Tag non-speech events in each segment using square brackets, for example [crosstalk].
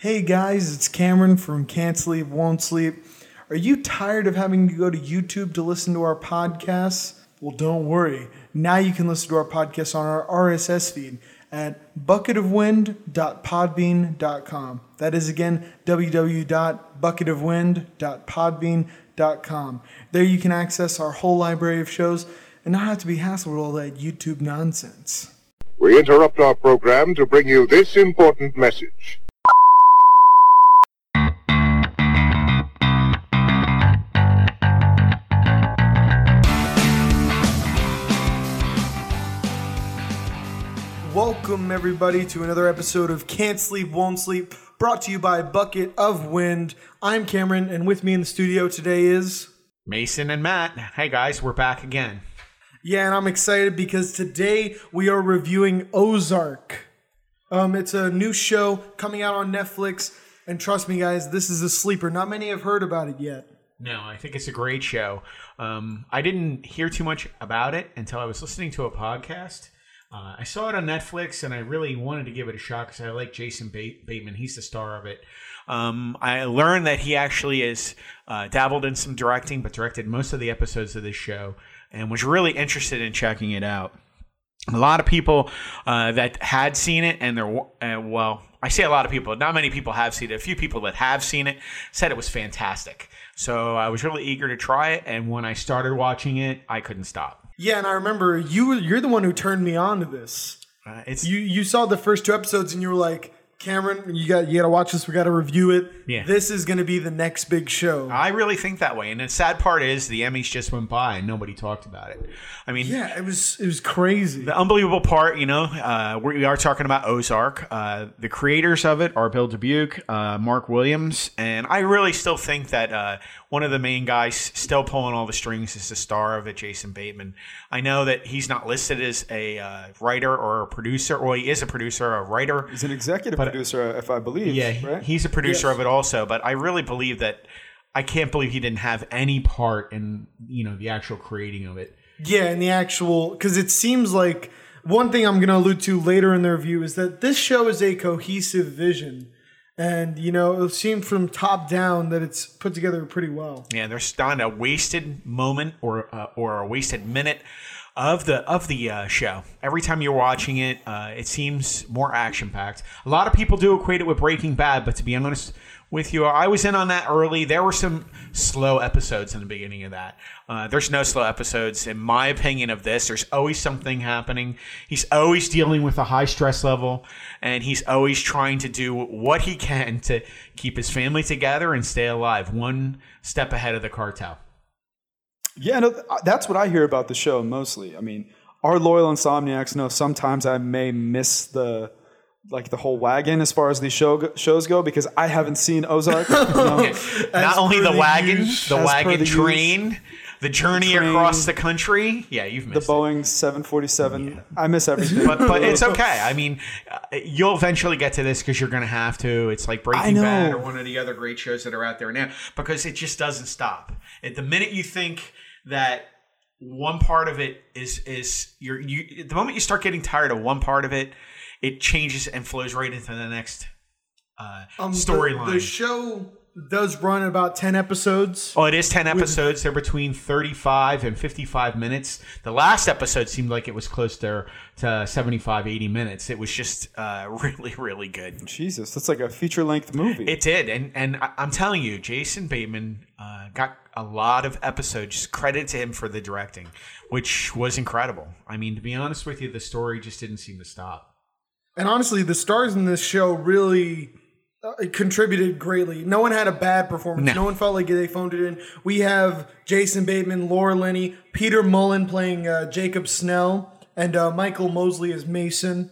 Hey guys, it's Cameron from Can't Sleep, Won't Sleep. Are you tired of having to go to YouTube to listen to our podcasts? Well, don't worry. Now you can listen to our podcast on our RSS feed at bucketofwind.podbean.com. That is again www.bucketofwind.podbean.com. There you can access our whole library of shows and not have to be hassled with all that YouTube nonsense. We interrupt our program to bring you this important message. Welcome, everybody, to another episode of Can't Sleep, Won't Sleep, brought to you by Bucket of Wind. I'm Cameron, and with me in the studio today is. Mason and Matt. Hey guys, we're back again. Yeah, and I'm excited because today we are reviewing Ozark. Um, it's a new show coming out on Netflix, and trust me, guys, this is a sleeper. Not many have heard about it yet. No, I think it's a great show. Um, I didn't hear too much about it until I was listening to a podcast. Uh, I saw it on Netflix, and I really wanted to give it a shot because I like Jason Bate- Bateman. He's the star of it. Um, I learned that he actually has uh, dabbled in some directing, but directed most of the episodes of this show, and was really interested in checking it out. A lot of people uh, that had seen it, and they're uh, well, I say a lot of people, not many people have seen it. A few people that have seen it said it was fantastic. So I was really eager to try it, and when I started watching it, I couldn't stop. Yeah, and I remember you. You're the one who turned me on to this. Uh, it's You you saw the first two episodes, and you were like, Cameron, you got you got to watch this. We got to review it. Yeah. this is going to be the next big show. I really think that way, and the sad part is the Emmys just went by and nobody talked about it. I mean, yeah, it was it was crazy. The unbelievable part, you know, uh, we are talking about Ozark. Uh, the creators of it are Bill Dubuque, uh, Mark Williams, and I really still think that uh, one of the main guys still pulling all the strings is the star of it, Jason Bateman. I know that he's not listed as a uh, writer or a producer, well, he is a producer, a writer. He's an executive producer, if I believe. Yeah, right? he's a producer Yes. of it also, but I really believe that I can't believe he didn't have any part in you know the actual creating of it. Yeah, and the actual because it seems like one thing I'm going to allude to later in the review is that this show is a cohesive vision, and you know it seems from top down that it's put together pretty well. Yeah, there's not a wasted moment or uh, or a wasted minute of the of the uh, show. Every time you're watching it, uh, it seems more action packed. A lot of people do equate it with Breaking Bad, but to be honest with you, I was in on that early. There were some slow episodes in the beginning of that. Uh, there's no slow episodes, in my opinion, of this. There's always something happening. He's always dealing with a high stress level, and he's always trying to do what he can to keep his family together and stay alive, one step ahead of the cartel. Yeah, no, that's what I hear about the show mostly. I mean, our loyal insomniacs know sometimes I may miss the like the whole wagon as far as these show shows go because I haven't seen Ozark. you [laughs] know? Not only the the wagon, use- the wagon the use. train, the journey train, across the country. Yeah, you've the missed it. Boeing 747. I miss everything. But, but it's [laughs] okay. I mean, uh, you'll eventually get to this because you're going to have to. It's like Breaking. Bad or one of the other great shows that are out there now because it just doesn't stop. At the minute you think that one part of it is is you're you the moment you start getting tired of one part of it, it changes and flows right into the next uh, Um, the- storyline. The, show does run about ten episodes. Oh, it is 10 episodes. They're between 35 and 55 minutes. The last episode seemed like it was close to, to 75, 80 minutes. It was just uh, [laughs] really, really good. Jesus, that's like a feature length movie. It did. And, and I- I'm telling you, Jason Bateman uh, got a lot of episodes. Credit to him for the directing, which was incredible. I mean, to be honest with you, the story just didn't seem to stop. And honestly, the stars in this show really uh, contributed greatly. No one had a bad performance. No. No. one felt like they phoned it in. We have Jason Bateman, Laura Linney, Peter Mullan playing uh, Jacob Snell, and uh, Michael Mosley as Mason.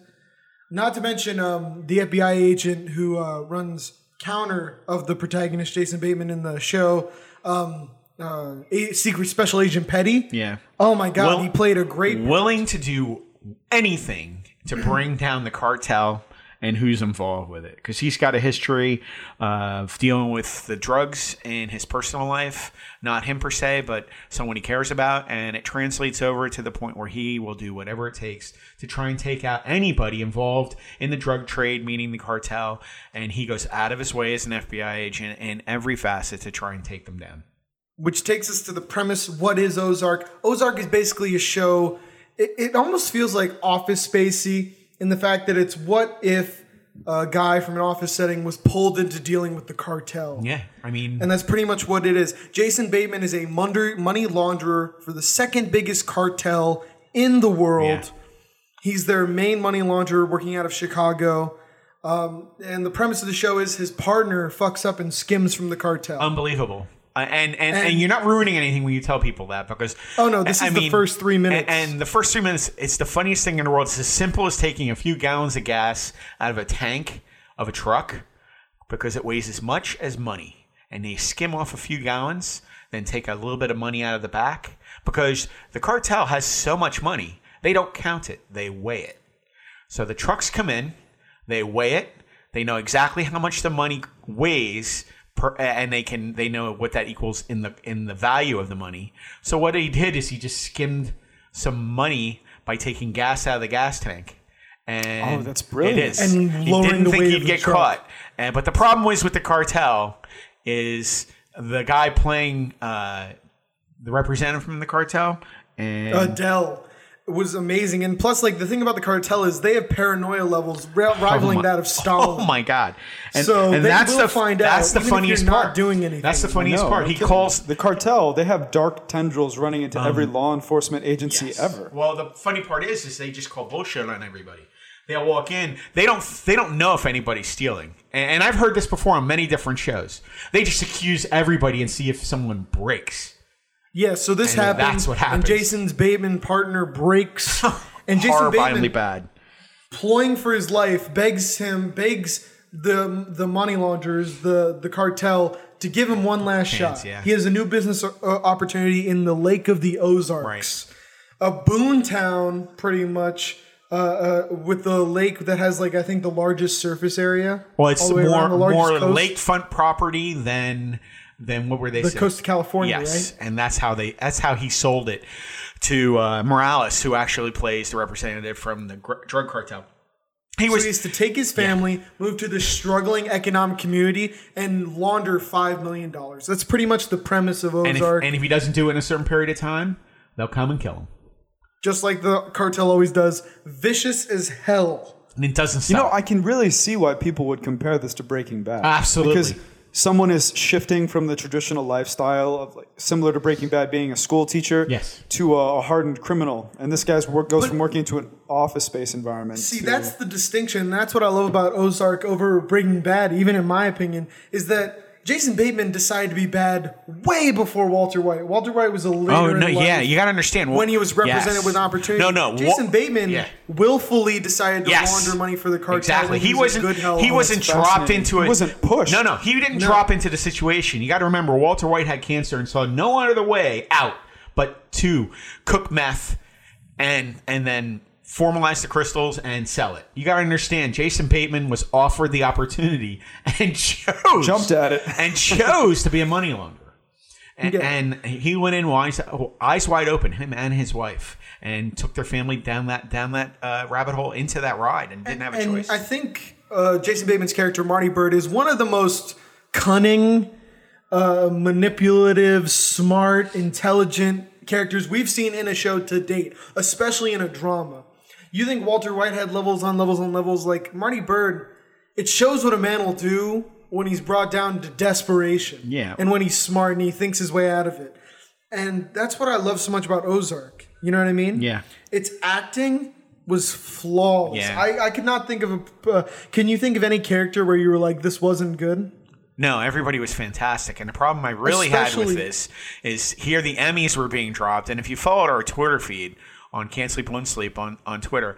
Not to mention um, the FBI agent who uh, runs counter of the protagonist, Jason Bateman, in the show. Um, uh, a- Secret Special Agent Petty. Yeah. Oh my God, Well- he played a great. willing to do anything to bring down the cartel and who's involved with it. Because he's got a history of dealing with the drugs in his personal life not him per se but someone he cares about and it translates over to the point where he will do whatever it takes to try and take out anybody involved in the drug trade meaning the cartel and he goes out of his way as an fbi agent in every facet to try and take them down. Which takes us to the premise what is ozark? Ozark is basically a show it, it almost feels like office spacey in the fact that it's what if a guy from an office setting was pulled into dealing with the cartel. Yeah i mean and that's pretty much what it is. Jason bateman is a money launderer for the second biggest cartel in the world. Yeah. he's their main money launderer working out of chicago. Um, and the premise of the show is his partner fucks up and skims from the cartel. Unbelievable. Uh, and, and, and And- you're not ruining anything when you tell people that because Oh, no, this is the first three minutes. and, and the first three minutes it's the funniest thing in the world. It's as simple as taking a few gallons of gas out of a tank of a truck because it weighs as much as money. And they skim off a few gallons then take a little bit of money out of the back because the cartel has so much money they don't count it. They weigh it. So the trucks come in, they weigh it, they know exactly how much the money weighs, per, and they can they know what that equals in the in the value of the money. So what he did is he just skimmed some money by taking gas out of the gas tank. And Oh, that's brilliant. It is. And he didn't the think he'd get truck. caught. And but the problem was with the cartel is the guy playing uh, the representative from the cartel and Adele was amazing, and plus, like the thing about the cartel is they have paranoia levels ri- oh rivaling my- that of [laughs] oh Stalin. Oh my god! And, So and they that's will the find that's out, the even if you're funniest not part. doing anything. That's the funniest No, part. no he kidding. calls. the cartel. They have dark tendrils running into every um, law enforcement agency Yes. ever. Well, the funny part is, is they just call bullshit on everybody. They'll walk in. They don't. They don't know if anybody's stealing. And, and I've heard this before on many different shows. They just accuse everybody and see if someone breaks. Yeah, so this And happens. that's what And. Jason's Bateman partner breaks, [laughs] and Jason Bateman, bad. ploying for his life, begs him, begs the the money launderers, the the cartel, to give him one last Chance, shot. yeah. He has a new business uh, opportunity in the Lake of the Ozarks, a boon town, pretty much. Uh, uh, with the lake that has like I think the largest surface area. Well, it's all the way more more coast. lakefront property than than what were they? The saying? coast of California, yes, right? and that's how they that's how he sold it to uh, Morales, who actually plays the representative from the gr- drug cartel. He So was he has to take his family, move to the struggling economic community, and launder five million dollars. That's pretty much the premise of and if, Ozark. and if he doesn't do it in a certain period of time, they'll come and kill him. just like the cartel always does, vicious as hell. And it doesn't You know, I can really see why people would compare this to Breaking Bad. Absolutely. Because someone is shifting from the traditional lifestyle of like similar to Breaking Bad being a school teacher Yes. to a, a hardened criminal. And this guy's work goes from working into an office space environment. See, to- that's the distinction. That's what I love about Ozark over Breaking Bad, even in my opinion, is that Jason Bateman decided to be bad way before Walter White. Walter White was a later oh no, in life yeah, you got to understand when he was represented Yes. with opportunity. No, no, Jason Wa- Bateman yeah. willfully decided to Yes. launder money for the cartel. Exactly. when He was wasn't. good hell he wasn't dropped fascinating. into it. He wasn't pushed. No, no. He didn't drop into the situation. You got to remember, Walter White had cancer and saw no other way out but to cook meth and and then formalize the crystals and sell it. You got to understand, Jason Bateman was offered the opportunity and [laughs] chose Jumped at it. and chose to be a money launderer. And, Yeah. and he went in eyes, eyes wide open, him and his wife, and took their family down that down that uh, rabbit hole into that ride, and didn't have a and choice. I think uh, Jason Bateman's character Marty Byrde is one of the most cunning, uh, manipulative, smart, intelligent characters we've seen in a show to date, especially in a drama. You think Walter White had levels on levels on levels like Marty Byrde? It shows what a man will do when he's brought down to desperation. Yeah. and when he's smart and he thinks his way out of it. And that's what I love so much about Ozark. You know what I mean? Yeah. Its acting was flawless. Yeah. I, I could not think of a. Uh, can you think of any character where you were like, this wasn't good? No, everybody was fantastic. And the problem I really had with this is here the Emmys were being dropped. And if you followed our Twitter feed on Can't Sleep Won't Sleep on, on Twitter,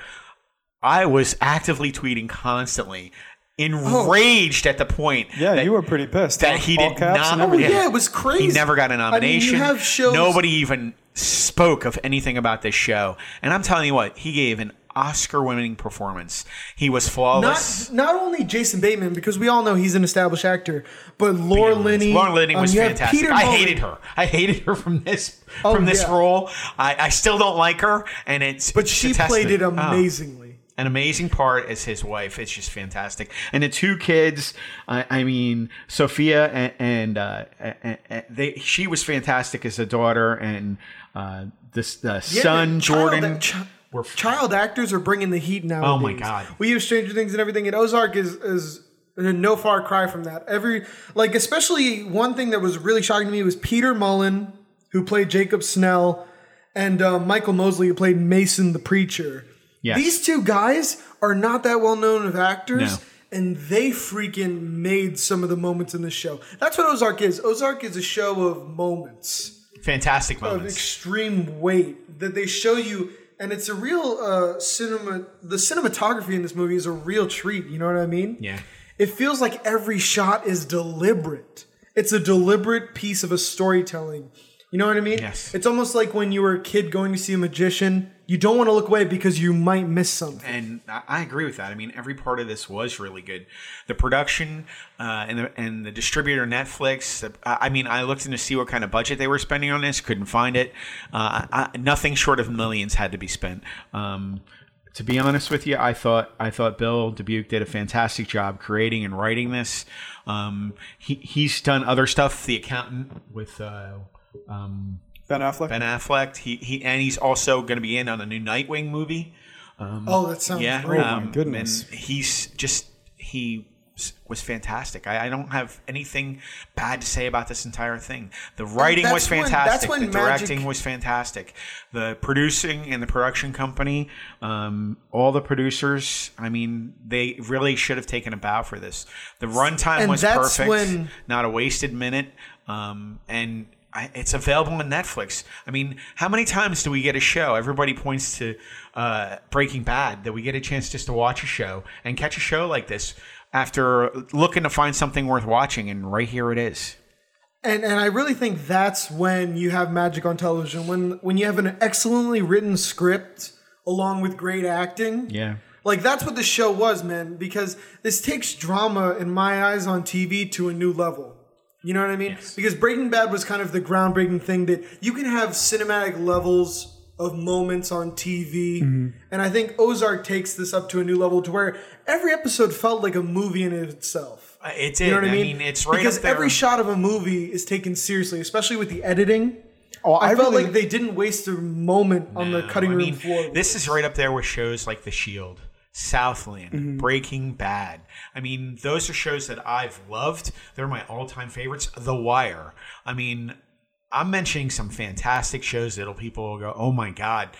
I was actively tweeting constantly, oh. enraged at the point yeah, that, you were pretty pissed. that he All did not. and Oh, yeah, it was crazy. He never got a I mean, you nomination. have shows- Nobody even spoke of anything about this show. And I'm telling you what, he gave an Oscar-winning performance. He was flawless. Not not only Jason Bateman because we all know he's an established actor, but Laura Linney. Lauren Linney um, was have fantastic. Peter I Mullan. hated her. I hated her from this Oh, from this yeah. role. I, I still don't like her, and it's but it's she played it Oh amazingly. an amazing part as his wife. It's just fantastic. And the two kids, I, I mean, Sophia and, and uh, and- and they, she was fantastic as a daughter, and uh, this the Yeah, son child- Jordan. chi- were child actors are bringing the heat now. Oh my God. We have Stranger Things and everything, and Ozark is is no far cry from that. Every like, especially one thing that was really shocking to me was Peter Mullan, who played Jacob Snell, and uh, Michael Mosley, who played Mason the preacher. Yes. These two guys are not that well known of actors. No. And they freaking made some of the moments in the show. That's what Ozark is. Ozark is a show of moments fantastic moments of extreme weight that they show you and it's a real uh cinema the cinematography in this movie is a real treat you know what i mean Yeah. it feels like every shot is deliberate it's a deliberate piece of a storytelling you know what i mean Yes. it's almost like when you were a kid going to see a magician you don't want to look away because you might miss something and I agree with that. I mean, every part of this was really good. The production uh, and the and the distributor Netflix. I mean, I looked in to see what kind of budget they were spending on this. Couldn't find it. Uh, I, nothing short of millions had to be spent. Um, to be honest with you, I thought I thought Bill Dubuque did a fantastic job creating and writing this. Um, he he's done other stuff. The accountant with. Uh, um, Ben Affleck. Ben Affleck. He, he and he's also going to be in on a new Nightwing movie. oh that sounds Yeah, great my goodness. And he's just he was fantastic. I, I don't have anything bad to say about this entire thing. The writing that's was when- fantastic. that's when the directing magic- was fantastic. The producing and the production company, um, all the producers. I mean, they really should have taken a bow for this. The runtime was perfect. when- not a wasted minute. Um, and I, it's available on Netflix. I mean, how many times do we get a show? Everybody points to uh, Breaking Bad that we get a chance just to watch a show and catch a show like this after looking to find something worth watching, and right here it is. And and I really think that's when you have magic on television when when you have an excellently written script along with great acting. Yeah. Like that's what the show was, man, because this takes drama in my eyes on TV to a new level. You know what I mean? Because Breaking Bad was kind of the groundbreaking thing that you can have cinematic levels of moments on TV. And I think Ozark takes this up to a new level to where every episode felt like a movie in itself. Uh, It did. You know what I I mean? mean, it's right because up there. every shot of a movie is taken seriously, especially with the editing. Oh, I, I felt really- like they didn't waste a moment on the No, cutting I room mean, floor. This is right up there with shows like The Shield, Southland, Mm-hmm. Breaking Bad. I mean, those are shows that I've loved. They're my all-time favorites. The Wire. I mean, I'm mentioning some fantastic shows that'll people will go, "Oh my god."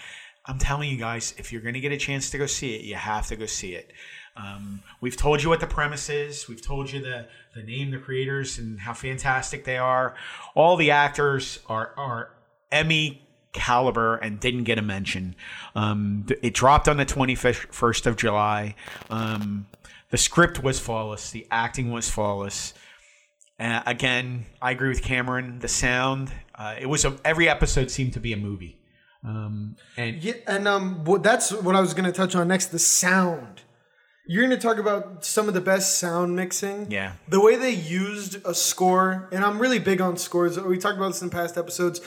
I'm telling you guys, if you're going to get a chance to go see it, you have to go see it. Um, we've told you what the premise is. We've told you the the name, the creators, and how fantastic they are. All the actors are are Emmy caliber and didn't get a mention. Um, it dropped on the 21st of July. Um, the script was flawless. The acting was flawless. Uh, again, I agree with Cameron. The sound, uh, it was a, every episode seemed to be a movie. Um, and Yeah, and um, what, that's what I was going to touch on next. The sound. You're going to talk about some of the best sound mixing. Yeah. The way they used a score, and I'm really big on scores. We talked about this in past episodes.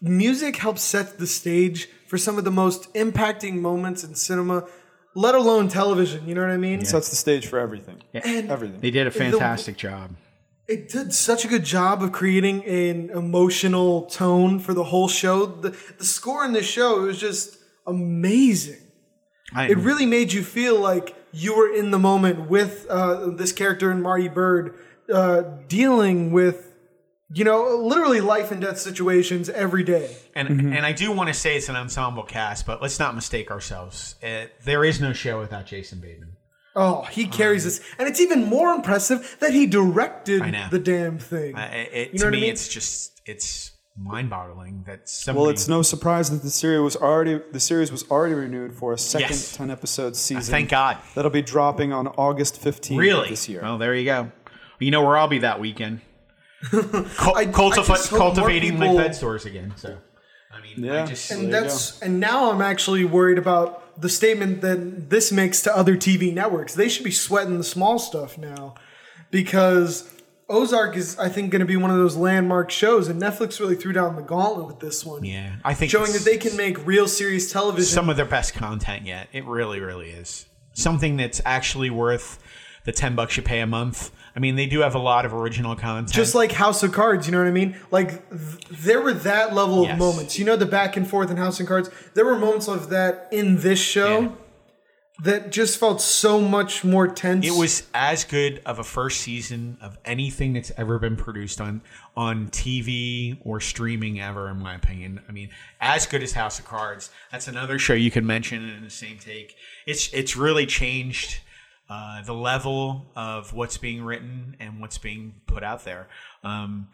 Music helps set the stage for some of the most impacting moments in cinema, let alone television. You know what I mean? Sets the stage for everything. And Everything. they did a fantastic job. it did such a good job of creating an emotional tone for the whole show. The, the score in this show it was just amazing. I, It really made you feel like you were in the moment with uh, this character in Marty Byrde uh, dealing with, you know, literally life and death situations every day. and Mm-hmm. and I do want to say it's an ensemble cast, but let's not mistake ourselves. Uh, there is no show without Jason Bateman. Oh, he carries this, and it's even more impressive that he directed the damn thing. Uh, it, it- You know to what I me, mean? it's just it's mind-boggling that somebody. Well, it's no surprise that the series was already the series was already renewed for a second Yes. ten episode season. thank God. That'll be dropping on August fifteenth really this year. Well, there you go. You know where I'll be that weekend. Cul- I cultivi- just cultivating people- my pet stores again. So, I mean, I Yeah. just and that's and now I'm actually worried about the statement that this makes to other TV networks. They should be sweating the small stuff now because Ozark is, I think, going to be one of those landmark shows, and Netflix really threw down the gauntlet with this one. Yeah, I think showing that they can make real serious television. some of their best content yet. It really, really is something that's actually worth the ten bucks you pay a month. I mean, they do have a lot of original content. just like House of Cards, you know what I mean? Like th- there were that level of moments. You know the back and forth in House of Cards. There were moments of that in this show Yeah. that just felt so much more tense. It was as good of a first season of anything that's ever been produced on on TV or streaming ever, in my opinion. I mean, as good as House of Cards. That's another show you could mention in the same take. It's it's really changed uh, the level of what's being written and what's being put out there. Um,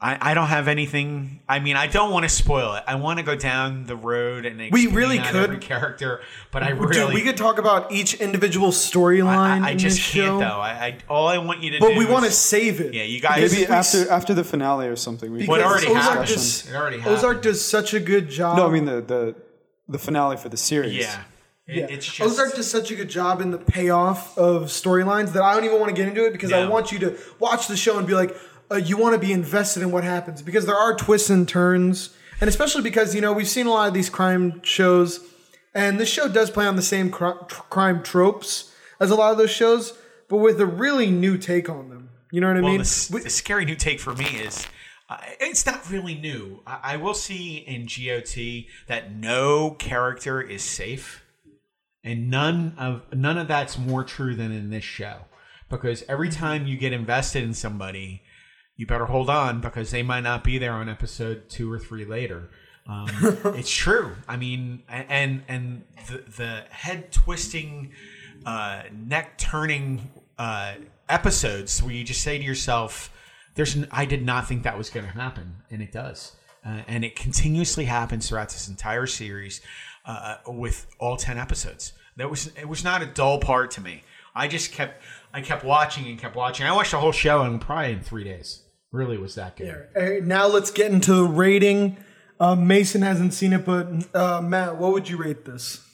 I, I don't have anything. I mean, I don't want to spoil it. I want to go down the road and We really could. every character, but I Dude, really we could talk about each individual storyline. I, I in just this can't show, though. I, I all I want you to do. But we want to save it. Yeah, you guys. Maybe we- after after the finale or something. We Well, it can already have Ozark happened. does, It already happened. Ozark does such a good job. No, I mean the the the finale for the series. yeah. It- Yeah. It's just Ozark does such a good job in the payoff of storylines that I don't even want to get into it because I want you to watch the show and be like, uh, you want to be invested in what happens because there are twists and turns, and especially because you know we've seen a lot of these crime shows, and this show does play on the same cr- crime tropes as a lot of those shows, but with a really new take on them. You know what I Well, mean? the, We- the scary new take for me is uh, it's not really new. I, I will see in GOT that no character is safe, and none of none of that's more true than in this show. Because every time you get invested in somebody, you better hold on because they might not be there on episode two or three later. Um, [laughs] it's true. I mean, and and the the head twisting, uh, neck turning uh, episodes where you just say to yourself, "There's n- I did not think that was going to happen," and it does, uh, and it continuously happens throughout this entire series uh, with all ten episodes. That was it was not a dull part to me. I just kept I kept watching and kept watching. I watched the whole show in probably in three days. Really was that good. All right, now let's get into the rating. Uh, Mason hasn't seen it, but uh, Matt, what would you rate this?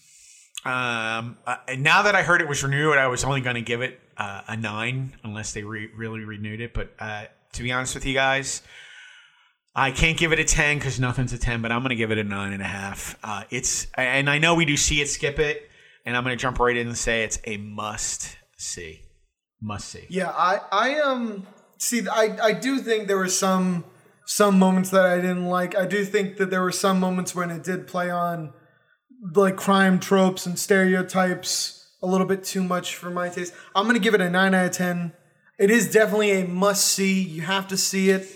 Um, uh, and now that I heard it was renewed, I was only going to give it uh, a nine unless they re- really renewed it. But uh, to be honest with you guys, I can't give it a ten because nothing's a ten. But I'm going to give it a nine and a half. Uh, it's and I know we do see it, skip it, and I'm going to jump right in and say it's a must see, must see. Yeah, I I um see I I do think there were some some moments that I didn't like. I do think that there were some moments when it did play on like crime tropes and stereotypes a little bit too much for my taste. I'm gonna give it a nine out of ten. It is definitely a must see. You have to see it.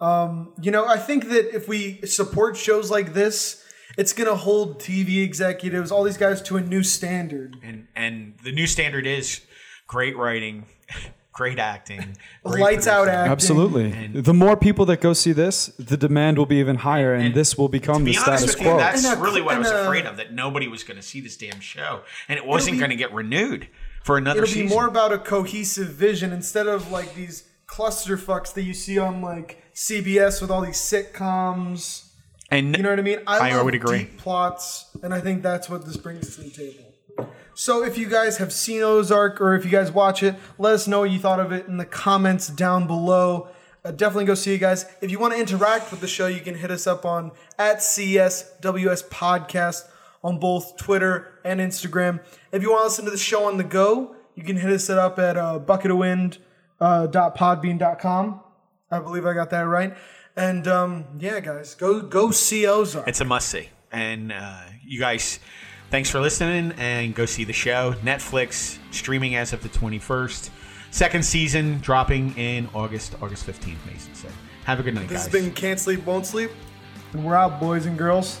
Um, you know, I think that if we support shows like this, it's gonna hold TV executives, all these guys, to a new standard. And and the new standard is great writing, [laughs] great acting, great Lights out acting. Absolutely. And- the more people that go see this, the demand will be even higher, and, And this will become To the status with you, quo. that's And a- really what I was a- afraid of. That nobody was going to see this damn show, and it wasn't going to get renewed for another It'll season. be more about a cohesive vision instead of like these clusterfucks that you see on like CBS with all these sitcoms. and You know what I mean? I, I love would agree. deep plots, and I think that's what this brings to the table. So if you guys have seen Ozark or if you guys watch it, let us know what you thought of it in the comments down below. Uh, definitely go see you guys. If you want to interact with the show, you can hit us up on at CSWS Podcast on both Twitter and Instagram. If you want to listen to the show on the go, you can hit us up at uh, bucketofwind, uh, dot podbean.com. I believe I got that right. And um, yeah, guys, go go see Ozark. it's a must see. And uh, you guys, thanks for listening, and go see the show. Netflix streaming as of the twenty first. Second season dropping in August, August fifteenth. Mason said. Have a good night, This guys. has been Can't Sleep, Won't Sleep. And we're out, boys and girls.